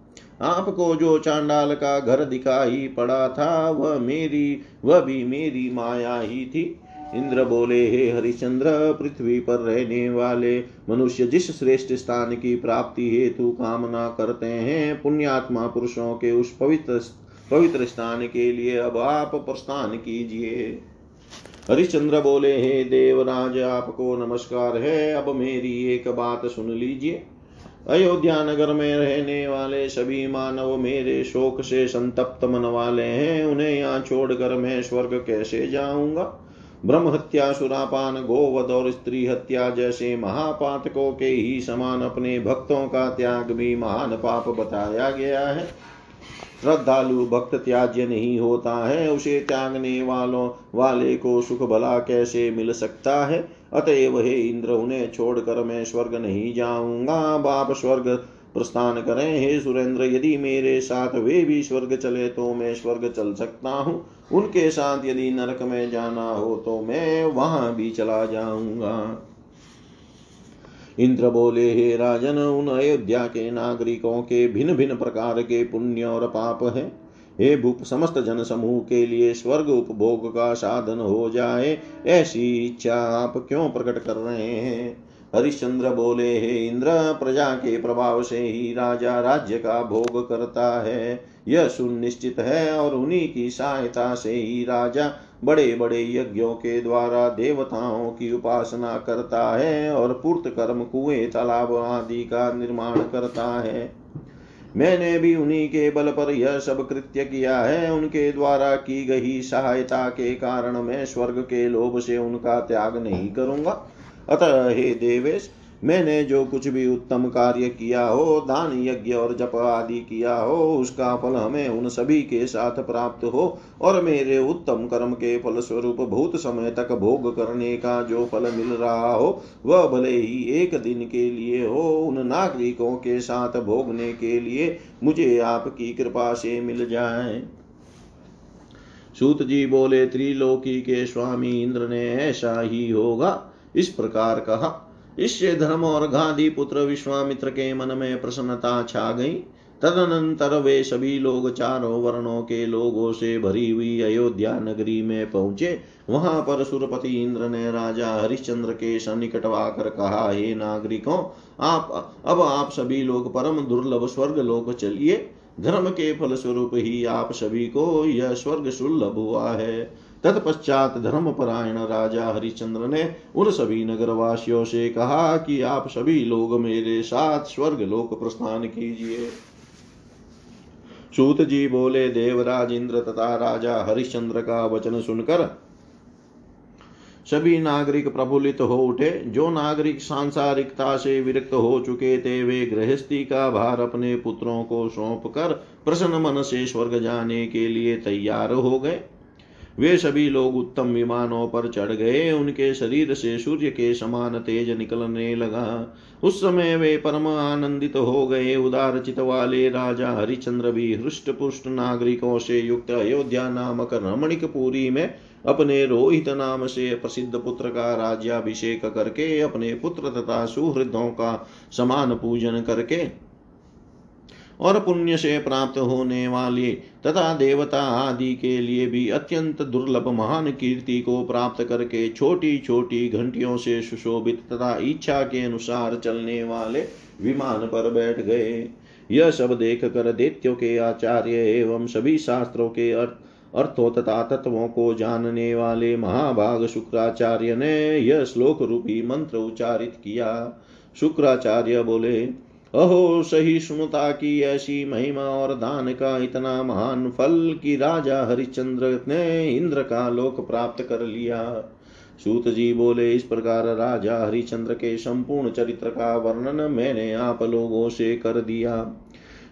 आपको जो चांडाल का घर दिखाई पड़ा था, वह मेरी, वह भी मेरी माया ही थी। इंद्र बोले, हे हरिचंद्र पृथ्वी पर रहने वाले मनुष्य जिस श्रेष्ठ स्थान की प्राप्ति हेतु कामना करते हैं, पुण्यात्मा पुरुषों के उस पवित्र पवित्र स्थान के लिए अब आप प्रस्थान कीजिए। हरिश्चंद्र बोले, हे देवराज, आपको नमस्कार है, अब मेरी एक बात सुन लीजिए। अयोध्या नगर में रहने वाले सभी मानव मेरे शोक से संतप्त मन वाले हैं, उन्हें यहाँ छोड़कर मैं स्वर्ग कैसे जाऊँगा? ब्रह्म हत्या सुरापान गोवध और स्त्री हत्या जैसे महापातकों के ही समान अपने भक्तों का त्याग भी महान पाप बताया गया है। श्रद्धालु भक्त त्याज्य नहीं होता है, उसे त्यागने वालों, वाले को सुख भला कैसे मिल सकता है? अतएव हे इंद्र, उन्हें छोड़कर मैं स्वर्ग नहीं जाऊँगा। बाप स्वर्ग प्रस्थान करें। हे सुरेंद्र, यदि मेरे साथ वे भी स्वर्ग चले तो मैं स्वर्ग चल सकता हूँ। उनके साथ यदि नरक में जाना हो तो मैं वहाँ भी चला जाऊँगा। इंद्र बोले, हे राजन, उन अयोध्या के नागरिकों के भिन्न भिन्न प्रकार के पुण्य और पाप हैं। हे भूप, समस्त जन समूह के लिए स्वर्ग उपभोग का साधन हो जाए। ऐसी इच्छा आप क्यों प्रकट कर रहे हैं? हरिश्चंद्र बोले, हे इंद्र, प्रजा के प्रभाव से ही राजा राज्य का भोग करता है। यह सुनिश्चित है और उन्हीं की सहायता से ही राजा बड़े बड़े यज्ञों के द्वारा देवताओं की उपासना करता है और पूर्त कर्म, कुएँ, तालाब आदि का निर्माण करता है। मैंने भी उन्हीं के बल पर यह सब कृत्य किया है। उनके द्वारा की गई सहायता के कारण मैं स्वर्ग के लोभ से उनका त्याग नहीं करूँगा। अतः हे देवेश, मैंने जो कुछ भी उत्तम कार्य किया हो, दान यज्ञ और जप आदि किया हो, उसका फल हमें उन सभी के साथ प्राप्त हो और मेरे उत्तम कर्म के फल स्वरूप बहुत समय तक भोग करने का जो फल मिल रहा हो, वह भले ही एक दिन के लिए हो, उन नागरिकों के साथ भोगने के लिए मुझे आपकी कृपा से मिल जाए। सूत जी बोले, त्रिलोकी के स्वामी इंद्र ने ऐसा ही होगा। इस प्रकार कहा। इससे धर्म और गांधी पुत्र विश्वामित्र के मन में प्रसन्नता छा गई। तदनंतर वे सभी लोग चारों वर्णों के लोगों से भरी हुई अयोध्या नगरी में पहुँचे। वहाँ पर सुरपति इंद्र ने राजा हरिश्चंद्र के सन्निकट आकर कहा, हे नागरिकों, आप, अब आप सभी लोग परम दुर्लभ स्वर्ग लोक चलिए। धर्म के फल स्वरूप ही आप सभी को यह स्वर्ग सुलभ हुआ है। तत्पश्चात धर्मपरायण राजा हरिश्चंद्र ने उन सभी नगरवासियों से कहा कि आप सभी लोग मेरे साथ स्वर्ग लोक प्रस्थान कीजिए। सूत जी बोले, देवराज इंद्र तथा राजा हरिश्चंद्र का वचन सुनकर सभी नागरिक प्रफुल्लित हो उठे। जो नागरिक सांसारिकता से विरक्त हो चुके थे, वे गृहस्थी का भार अपने पुत्रों को सौंप कर प्रसन्न मन से स्वर्ग जाने के लिए तैयार हो गए। वे सभी लोग उत्तम विमानों पर चढ़ गए। उनके शरीर से सूर्य के समान तेज निकलने लगा। उस समय वे परम आनंदित हो गए। उदार चित वाले राजा हरिचंद्र भी हृष्ट पुष्ट नागरिकों से युक्त अयोध्या नामक रमणिक पुरी में अपने रोहित नाम से प्रसिद्ध पुत्र का राज्याभिषेक करके, अपने पुत्र तथा सुहृदों का समान पूजन करके और पुण्य से प्राप्त होने वाले तथा देवता आदि के लिए भी अत्यंत दुर्लभ महान कीर्ति को प्राप्त करके छोटी छोटी घंटियों से सुशोभित तथा इच्छा के अनुसार चलने वाले विमान पर बैठ गए। यह सब देख कर दैत्यों के आचार्य एवं सभी शास्त्रों के अर्थ अर्थों तथा तत्वों को जानने वाले महाभाग शुक्राचार्य ने यह श्लोक रूपी मंत्र उच्चारित किया। शुक्राचार्य बोले अहो सहिष्णुता की ऐसी महिमा और दान का इतना महान फल कि राजा हरिश्चंद्र ने इंद्र का लोक प्राप्त कर लिया। सूत जी बोले, इस प्रकार राजा हरिश्चंद्र के संपूर्ण चरित्र का वर्णन मैंने आप लोगों से कर दिया।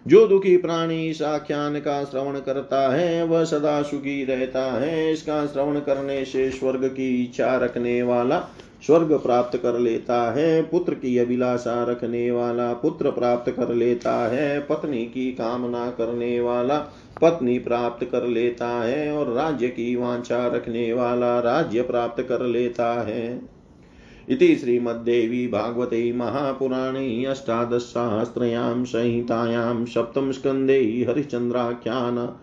जो दुखी प्राणी इस आख्यान का श्रवण करता है, वह सदा सुखी रहता है। इसका श्रवण करने से स्वर्ग की इच्छा रखने वाला स्वर्ग प्राप्त कर लेता है, पुत्र की अभिलाषा रखने वाला, पुत्र प्राप्त कर लेता है, पत्नी की कामना करने वाला, पत्नी प्राप्त कर लेता है और राज्य की वांछा रखने वाला राज्य प्राप्त कर लेता है। इति श्रीमद्देवी भागवते महापुराणे अष्टादशसहस्रयां संहितायां सप्तमस्कन्धे हरिश्चन्द्राख्यान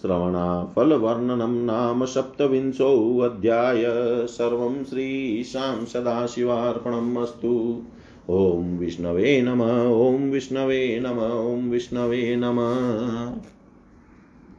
श्रवणाफलवर्णनं नाम सप्तविंशोऽध्याय सर्वं श्रीशां सदाशिवार्पणम् अस्तु। ॐ विष्णवे नम, ॐ विष्णवे नम, ॐ विष्णवे नमः।